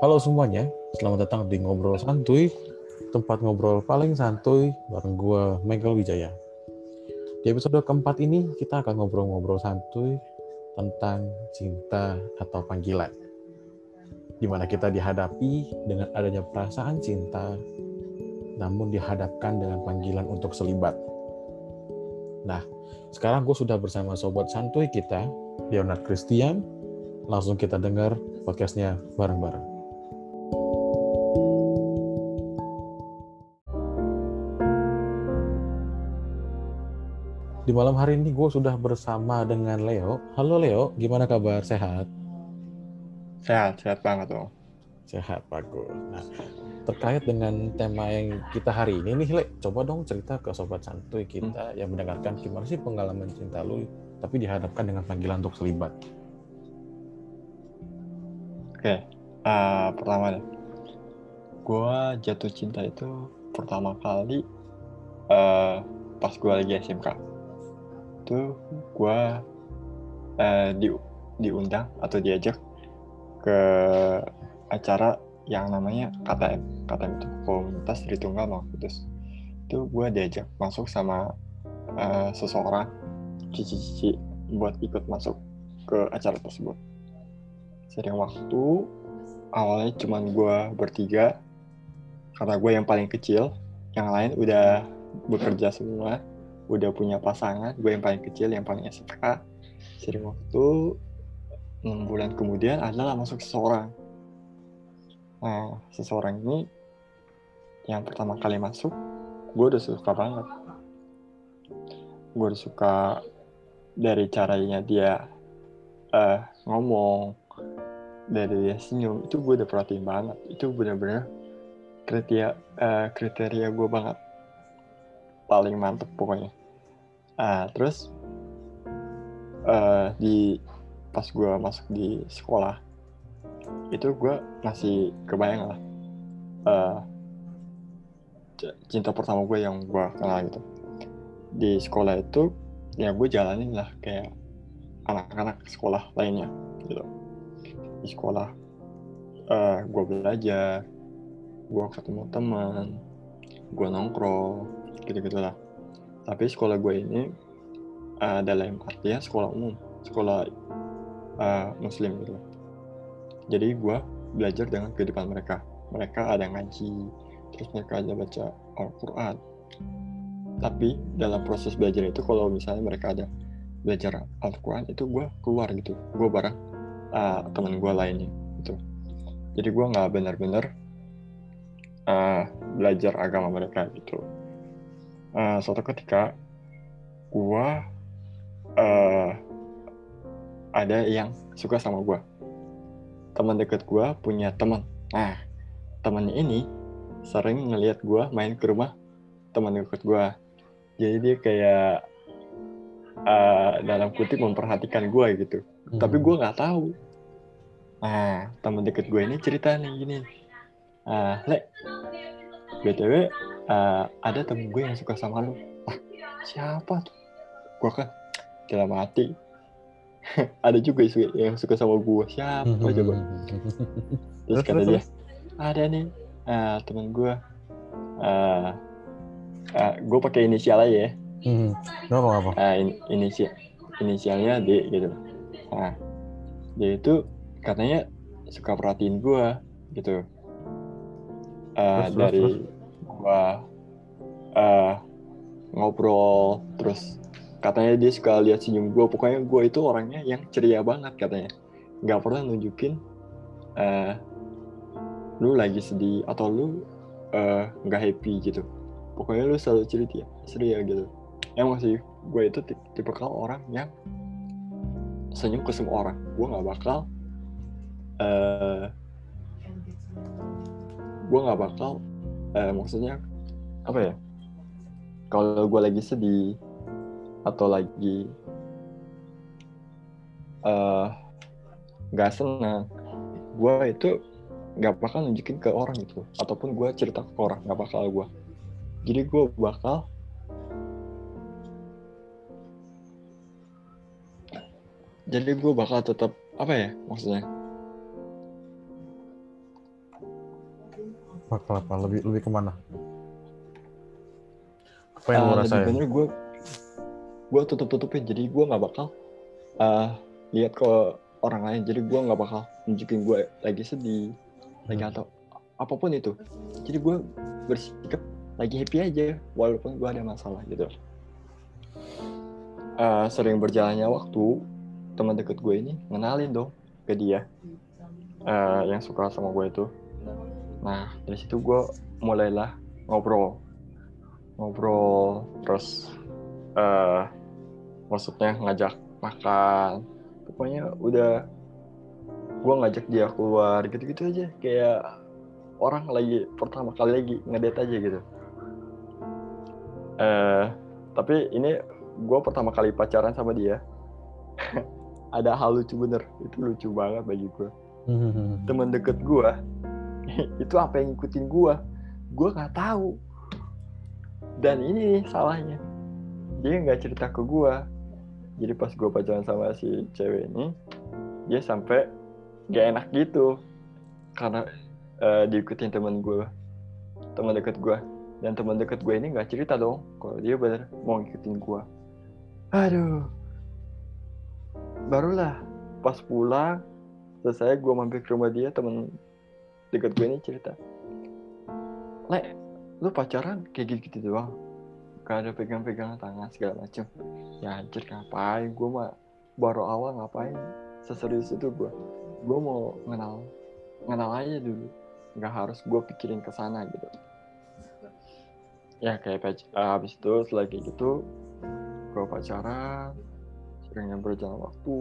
Halo semuanya, selamat datang di Ngobrol Santuy, tempat ngobrol paling santuy bareng gue Michael Wijaya. Di episode keempat ini kita akan ngobrol-ngobrol santuy tentang cinta atau panggilan. Di mana kita dihadapi dengan adanya perasaan cinta, namun dihadapkan dengan panggilan untuk selibat. Nah, sekarang gue sudah bersama sobat santuy kita, Leonard Christian. Langsung kita dengar podcastnya bareng-bareng. Di malam hari ini gue sudah bersama dengan Leo. Halo Leo, gimana kabar? Sehat? Sehat, sehat banget dong. Sehat, bagus. Nah, terkait dengan tema yang kita hari ini nih, Le, coba dong cerita ke sobat santuy kita yang mendengarkan gimana sih pengalaman cinta lu, tapi dihadapkan dengan panggilan untuk selibat. Oke, uh, pertama deh. Gua jatuh cinta itu pertama kali uh, pas gua lagi SMK. Itu gua uh, di diundang atau diajak ke acara yang namanya KTM. KTM itu Komunitas Tritunggal Putus. Itu gue diajak masuk sama uh, seseorang cici-cici buat ikut masuk ke acara tersebut. Sering waktu awalnya cuma gue bertiga karena gue yang paling kecil, yang lain udah bekerja semua, udah punya pasangan, gue yang paling kecil, yang paling SMK. Sering waktu enam bulan kemudian adalah masuk seseorang Nah, seseorang ini yang pertama kali masuk, gue udah suka banget. Gue udah suka dari caranya dia uh, ngomong, dari dia senyum, itu gue udah perhatiin banget. Itu bener-bener kriteria uh, kriteria gue banget. Paling mantep pokoknya. Uh, terus uh, di pas gue masuk di sekolah, itu gue masih kebayang lah uh, cinta pertama gue yang gue kenal gitu. Di sekolah itu ya gue jalanin lah kayak anak-anak sekolah lainnya gitu. Di sekolah uh, gue belajar gue ketemu teman gue nongkrong gitu gitulah tapi sekolah gue ini uh, dalam artinya sekolah umum. Sekolah uh, muslim gitu. Jadi gue belajar dengan kehidupan mereka. Mereka ada ngaji terus mereka ada baca Al-Quran. Tapi dalam proses belajar itu kalau misalnya mereka ada belajar Al-Quran itu gue keluar gitu. Gue bareng uh, teman gue lainnya gitu. Jadi gue nggak benar-benar uh, belajar agama mereka gitu uh, suatu ketika gue uh, ada yang suka sama gue teman dekat gue punya teman. Nah, temannya ini sering ngelihat gue main ke rumah teman dekat gue. Jadi dia kayak uh, dalam kutip memperhatikan gue gitu. Hmm. Tapi gue nggak tahu. Nah, teman dekat gue ini cerita nih gini. Uh, Le, btw uh, ada temen gue yang suka sama lu. Ah, siapa tuh? Gue kan dalam hati. Ada juga yang suka sama gue siapa hmm. coba? terus kata dia ada nih uh, teman gue uh, uh, gue pakai inisial aja ya. Hmm. apa apa uh, in, inisial inisialnya D gitu. Nah dia itu katanya suka perhatiin gue gitu. Uh, terus, dari gue uh, ngobrol terus katanya dia suka lihat senyum gue pokoknya gue itu orangnya yang ceria banget katanya. Nggak pernah nunjukin uh, lu lagi sedih atau lu uh, nggak happy gitu. Pokoknya lu selalu ceria ceria gitu. Emang sih gue itu tipe kal orang yang senyum ke semua orang. Gue nggak bakal uh, gue nggak bakal uh, maksudnya apa ya? Kalau gue lagi sedih atau lagi nggak uh, senang gue itu nggak bakal nunjukin ke orang itu ataupun gue cerita ke orang nggak bakal gue jadi gue bakal jadi gue bakal tetap apa ya maksudnya bakal apa lebih lebih ke mana? Apa yang Uh, lu lebih rasain? gue gue tutup tutupin jadi gue nggak bakal uh, lihat ke orang lain. Jadi gue nggak bakal nunjukin gue lagi sedih lagi Hmm. atau apa pun itu. Jadi gue bersikap lagi happy aja walaupun gue ada masalah gitu. Uh, sering berjalannya waktu teman deket gue ini ngenalin dong ke dia uh, yang suka sama gue itu nah dari situ gue mulailah ngobrol. Ngobrol terus eh maksudnya ngajak makan. Pokoknya udah gue ngajak dia keluar gitu-gitu aja. Kayak orang lagi pertama kali lagi ngedate aja gitu. Eh tapi ini gue pertama kali pacaran sama dia. Ada hal lucu bener itu lucu banget bagi gue Hmm. teman deket gue itu apa yang ngikutin gue gue nggak tahu. Dan ini nih salahnya. Dia nggak cerita ke gue jadi pas gue pacaran sama si cewek ini dia sampai gak enak gitu. Karena eh, diikutin teman gue teman deket gue dan teman deket gue ini nggak cerita dong kalau dia bener mau ngikutin gue aduh. Barulah pas pulang selesai gue mampir ke rumah dia temen deket gue ini cerita. Le lu pacaran kayak gitu gitu doang. Gak ada pegang-pegangan tangan segala macem. Ya anjir ngapain? Gue mah baru awal ngapain? Seserius itu gue gue mau kenal kenal aja dulu. Nggak harus gue pikirin ke sana gitu. Ya kayak eh, habis itu setelah gitu gue pacaran. Seringnya berjalan waktu.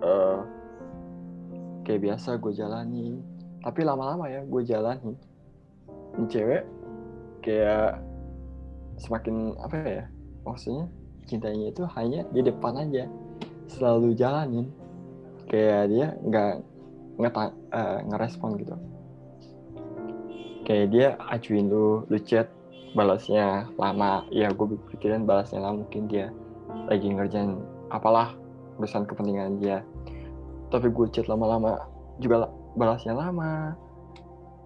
Eh kayak biasa gue jalani. Tapi lama-lama ya gue jalani. Ini cewek kayak semakin apa ya maksudnya cintanya itu hanya di depan aja. Selalu jalanin. Kayak dia nggak ngeta eh, ngerespon gitu. Kayak dia acuin lu lu chat balasnya lama. Ya gue pikirin balasnya lama mungkin dia lagi ngerjain apalah urusan kepentingan dia tapi gue chat lama-lama juga la- balasnya lama.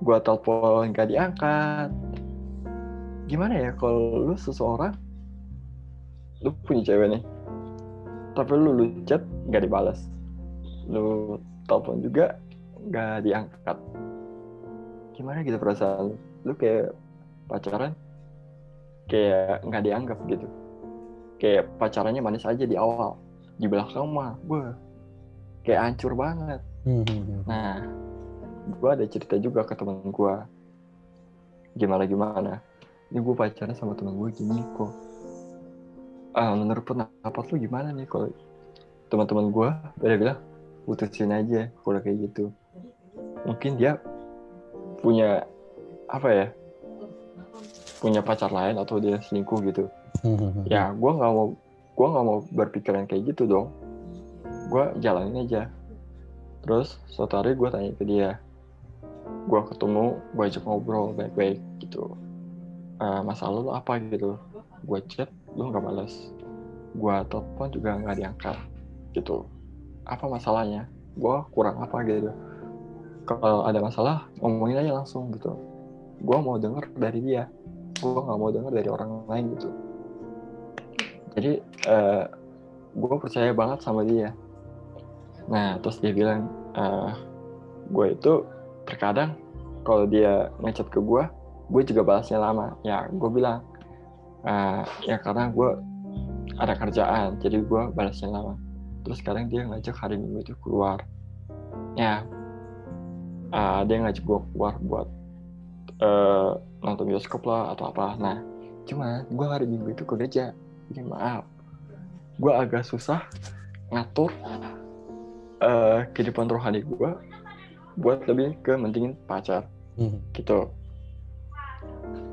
Gue telepon gak diangkat. Gimana ya kalau lu seseorang lu punya cewek nih tapi lu lu chat gak dibalas lu telepon juga gak diangkat. Gimana gitu perasaan lu? Lu kayak pacaran kayak nggak dianggap gitu. Kayak pacarannya manis aja di awal di belakang mah gue kayak hancur banget Hmm. Nah, gue ada cerita juga ke teman gue. Gimana gimana? Ini gue pacaran sama teman gue gini kok. Ah, menurut pendapat lu gimana nih kalau teman-teman gue pada bilang putusin aja kalau kayak gitu. Mungkin dia punya apa ya? Punya pacar lain atau dia selingkuh gitu. Hmm. Ya, gue nggak mau gue nggak mau berpikiran kayak gitu dong. Gue jalanin aja. Terus suatu hari gue tanya ke dia. Gue ketemu gue ajak ngobrol baik-baik gitu. Eh masalah lu apa? gitu. Gue chat lu nggak balas gue telepon juga nggak diangkat gitu. Apa masalahnya? Gue kurang apa? gitu. Kalau ada masalah ngomongin aja langsung gitu. Gue mau denger dari dia. Gue nggak mau denger dari orang lain gitu. Jadi eh gue percaya banget sama dia Nah, terus dia bilang, eh gue itu terkadang kalau dia ngechat ke gue, gue juga balasnya lama. Ya, gue bilang, eh ya karena gue ada kerjaan, jadi gue balasnya lama. Terus sekarang dia ngajak hari minggu itu keluar. Ya, eh, dia ngajak gue keluar buat eh nonton bioskop lah atau apa. Nah, cuma gue hari minggu itu kerja. Jadi maaf, gue agak susah ngatur eh kehidupan rohani gue buat lebih ke mentingin pacar Hmm. gitu.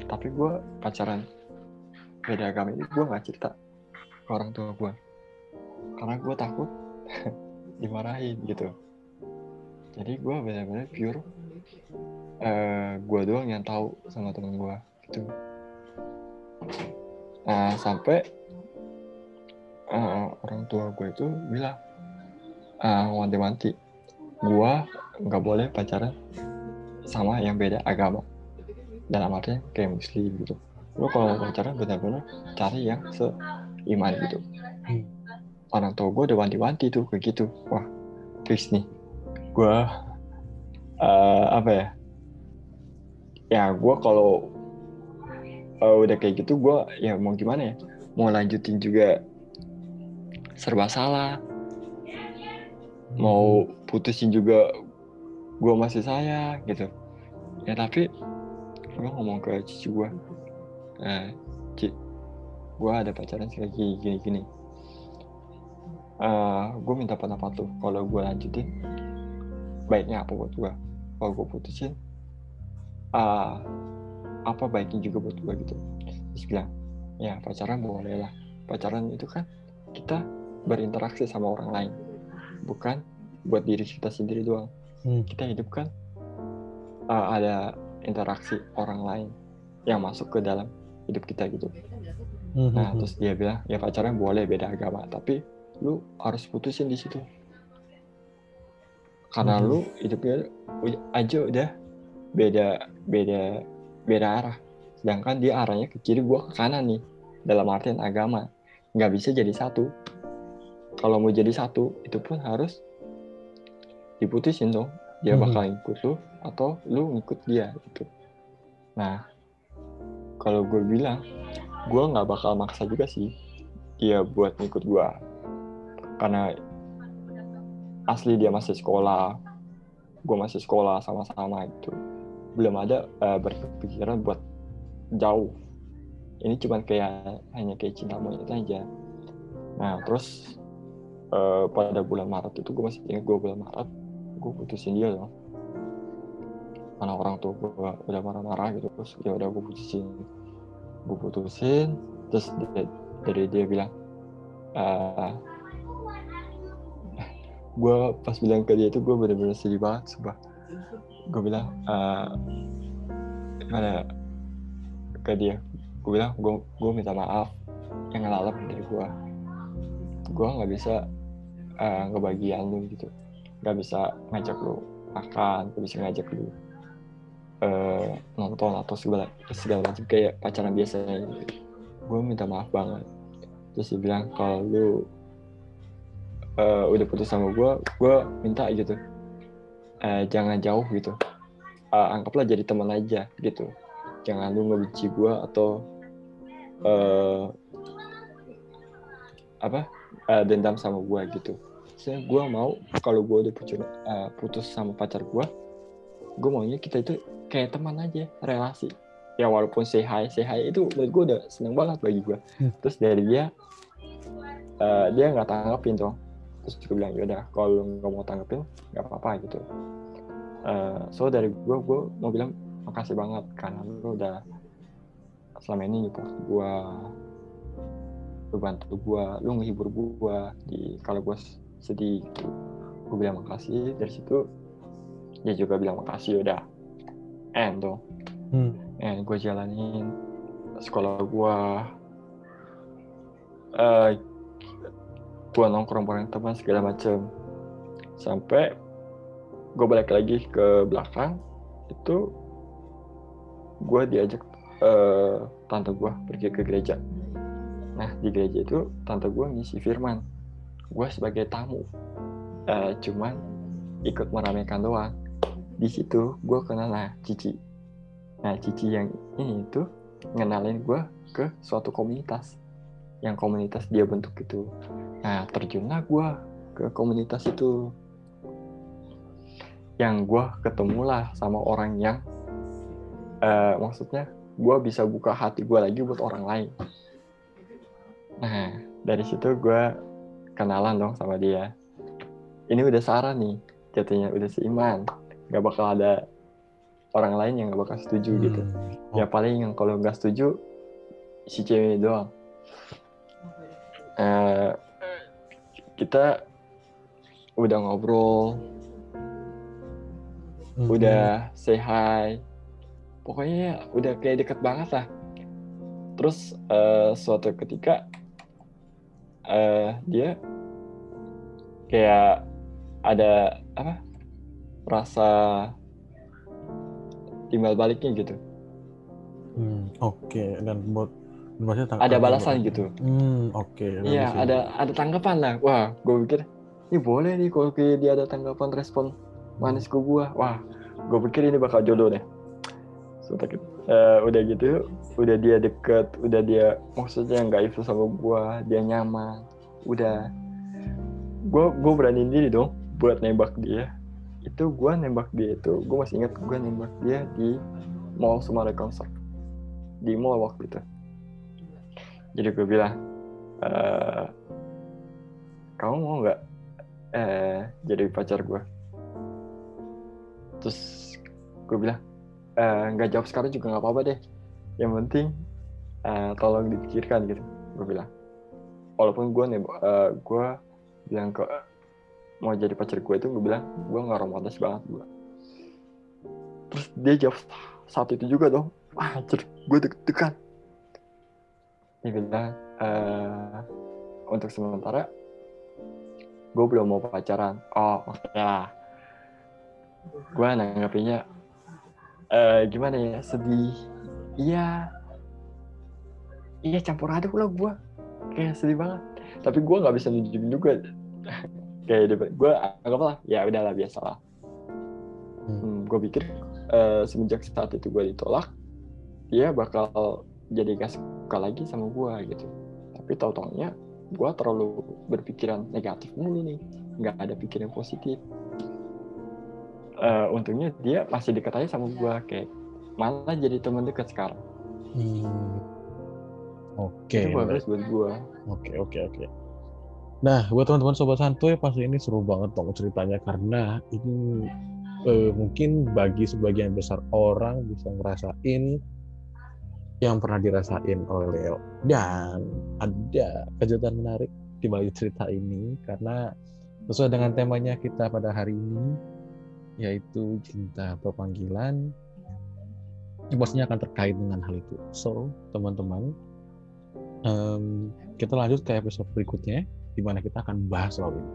Tapi gue pacaran. Beda agama ini gue nggak cerita ke orang tua gue karena gue takut dimarahin gitu. Jadi gue benar-benar pure eh gue doang yang tahu sama temen gue gitu. Nah sampai eh, orang tua gue itu bilang ah wanti-wanti gue nggak boleh pacaran sama yang beda agama. Dalam artinya kayak muslim gitu. Lu kalau pacaran benar-benar cari yang seiman gitu. Orang tua gue udah wanti-wanti tuh kayak gitu. Wah fix nih. Gue eh, apa ya? Ya gue kalau eh, udah kayak gitu gue ya mau gimana ya? Mau lanjutin juga serba salah mau putusin juga gue masih sayang gitu. Ya tapi gue ngomong ke cici gue eh Ci gue ada pacaran kayak gini gini gini. Eh gue minta pendapat tuh kalau gue lanjutin baiknya apa buat gue kalau gue putusin eh apa baiknya juga buat gue gitu. Terus bilang ya pacaran boleh lah. Pacaran itu kan kita berinteraksi sama orang lain bukan buat diri kita sendiri doang Hmm. kita hidup kan uh, ada interaksi orang lain yang masuk ke dalam hidup kita gitu. Hmm, Nah, hmm, terus dia bilang, ya pacaran boleh beda agama, tapi lu harus putusin di situ. Karena Mhm. lu hidupnya aja udah beda beda beda arah. Sedangkan dia arahnya ke kiri, gua ke kanan nih. Dalam artian agama. Nggak bisa jadi satu. Kalau mau jadi satu, itu pun harus diputusin dong. Dia Mhm. bakal ngikut lu atau lu ngikut dia gitu. Nah, kalau gue bilang, gue nggak bakal maksa juga sih dia buat ngikut gue. Karena asli dia masih sekolah, gue masih sekolah sama-sama gitu. Belum ada eh, berpikiran buat jauh. Ini cuman kayak hanya kayak cinta monyet aja. Nah, terus eh, pada bulan Maret itu gue masih ingat gue bulan Maret, gue putusin dia dong. Karena orang tua gue udah marah-marah gitu, terus ya udah gue putusin. Gue putusin, terus dia, dari dia bilang, eh gue pas bilang ke dia itu gue bener-bener sedih banget, sumpah. Gue bilang, ya, ke dia, gue bilang gue gue minta maaf yang ngelalap dari gue. Gue nggak bisa eh, ngebagian lu gitu, nggak bisa ngajak lu makan, nggak bisa ngajak lu eh, nonton atau segala segala macam kayak pacaran biasa gitu. Gue minta maaf banget. Terus dia bilang kalau lu eh, udah putus sama gue, gue minta gitu, eh, jangan jauh gitu. Eh, anggaplah jadi teman aja gitu. Jangan lu ngebenci gue atau eh, apa eh, dendam sama gue gitu. Saya gue mau kalau gue udah putus, eh, putus sama pacar gue, gue maunya kita itu kayak teman aja relasi. Ya walaupun say hi say hi itu menurut gue udah seneng banget bagi gue Hmm. terus dari dia eh, dia nggak tanggapin dong. Terus gue bilang yaudah kalau nggak mau tanggapin nggak apa-apa gitu. Eh, so dari gue gue mau bilang makasih banget karena lu udah selama ini nyupport gue lu bantu gue lu ngehibur gue di kalau gue sedih gitu. Gue bilang makasih dari situ dia juga bilang makasih udah end dong. Hmm. and gue jalanin sekolah gue eh gue nongkrong bareng teman segala macem. Sampai gue balik lagi ke belakang itu gue diajak eh, tante gue pergi ke gereja nah di gereja itu tante gue ngisi firman. Gue sebagai tamu. Eh, cuman ikut meramaikan doang. Di situ gue kenal nah Cici. Nah Cici yang ini tuh ngenalin gue ke suatu komunitas. Yang komunitas dia bentuk itu. Nah terjunlah gue ke komunitas itu. Yang gue ketemulah sama orang yang eh, maksudnya gue bisa buka hati gue lagi buat orang lain nah. Dari situ gue kenalan dong sama dia. Ini udah Sarah nih jatuhnya udah seiman gak bakal ada orang lain yang gak bakal setuju gitu. Hmm. ya paling yang kalau nggak setuju si cewek doang. Eh, kita udah ngobrol. Hmm. udah say hi. Pokoknya udah kayak deket banget lah. Terus eh, suatu ketika eh, dia kayak ada apa rasa timbal baliknya gitu. Hmm, oke. Dan buat maksudnya ada balasan buat- gitu. Hmm, oke. Nah, iya ada ada tanggapan lah. Wah gue pikir ini boleh nih kalau dia ada tanggapan respon manis ke gue wah gue pikir ini bakal jodoh deh Eh, udah gitu udah dia deket udah dia maksudnya nggak itu sama gue dia nyaman. Udah. Gue gue beraniin diri dong buat nembak dia. Itu gue nembak dia itu gue masih ingat gue nembak dia di mall Sumare Concert. Di mall waktu itu. Jadi gue bilang eh kamu mau nggak? Eh jadi pacar gue terus gue bilang "Eh, nggak jawab sekarang juga nggak apa-apa deh. Yang penting eh, tolong dipikirkan gitu gue bilang. Walaupun gue nih gue bilang ke mau jadi pacar gue itu gue bilang gue nggak romantis banget gue terus dia jawab saat itu juga dong anjir gue deg-degan. Dia bilang eh untuk sementara gue belum mau pacaran. Oh oke lah gue nanggapinnya eh gimana ya sedih. Iya. Iya campur aduk lah gue kayak sedih banget. Tapi gue nggak bisa nunjukin juga kayak gue anggaplah ya udahlah biasalah. Hmm, gue pikir eh, semenjak saat itu gue ditolak dia bakal jadi gak suka lagi sama gue gitu. Tapi tau taunya gue terlalu berpikiran negatif mulu nih. Nggak ada pikiran positif Eh, untungnya dia masih dekat aja sama gue kayak malah jadi teman dekat sekarang Hmm. Oke. itu bagus buat gue Oke, oke, oke. Nah, buat teman-teman sobat santuy pasti ini seru banget dong ceritanya karena ini eh, mungkin bagi sebagian besar orang bisa ngerasain yang pernah dirasain oleh Leo. Dan ada kejutan menarik di balik cerita ini karena sesuai dengan temanya kita pada hari ini yaitu cinta berpanggilan yang akan terkait dengan hal itu. So, teman-teman, em, kita lanjut ke episode berikutnya di mana kita akan bahas soal ini.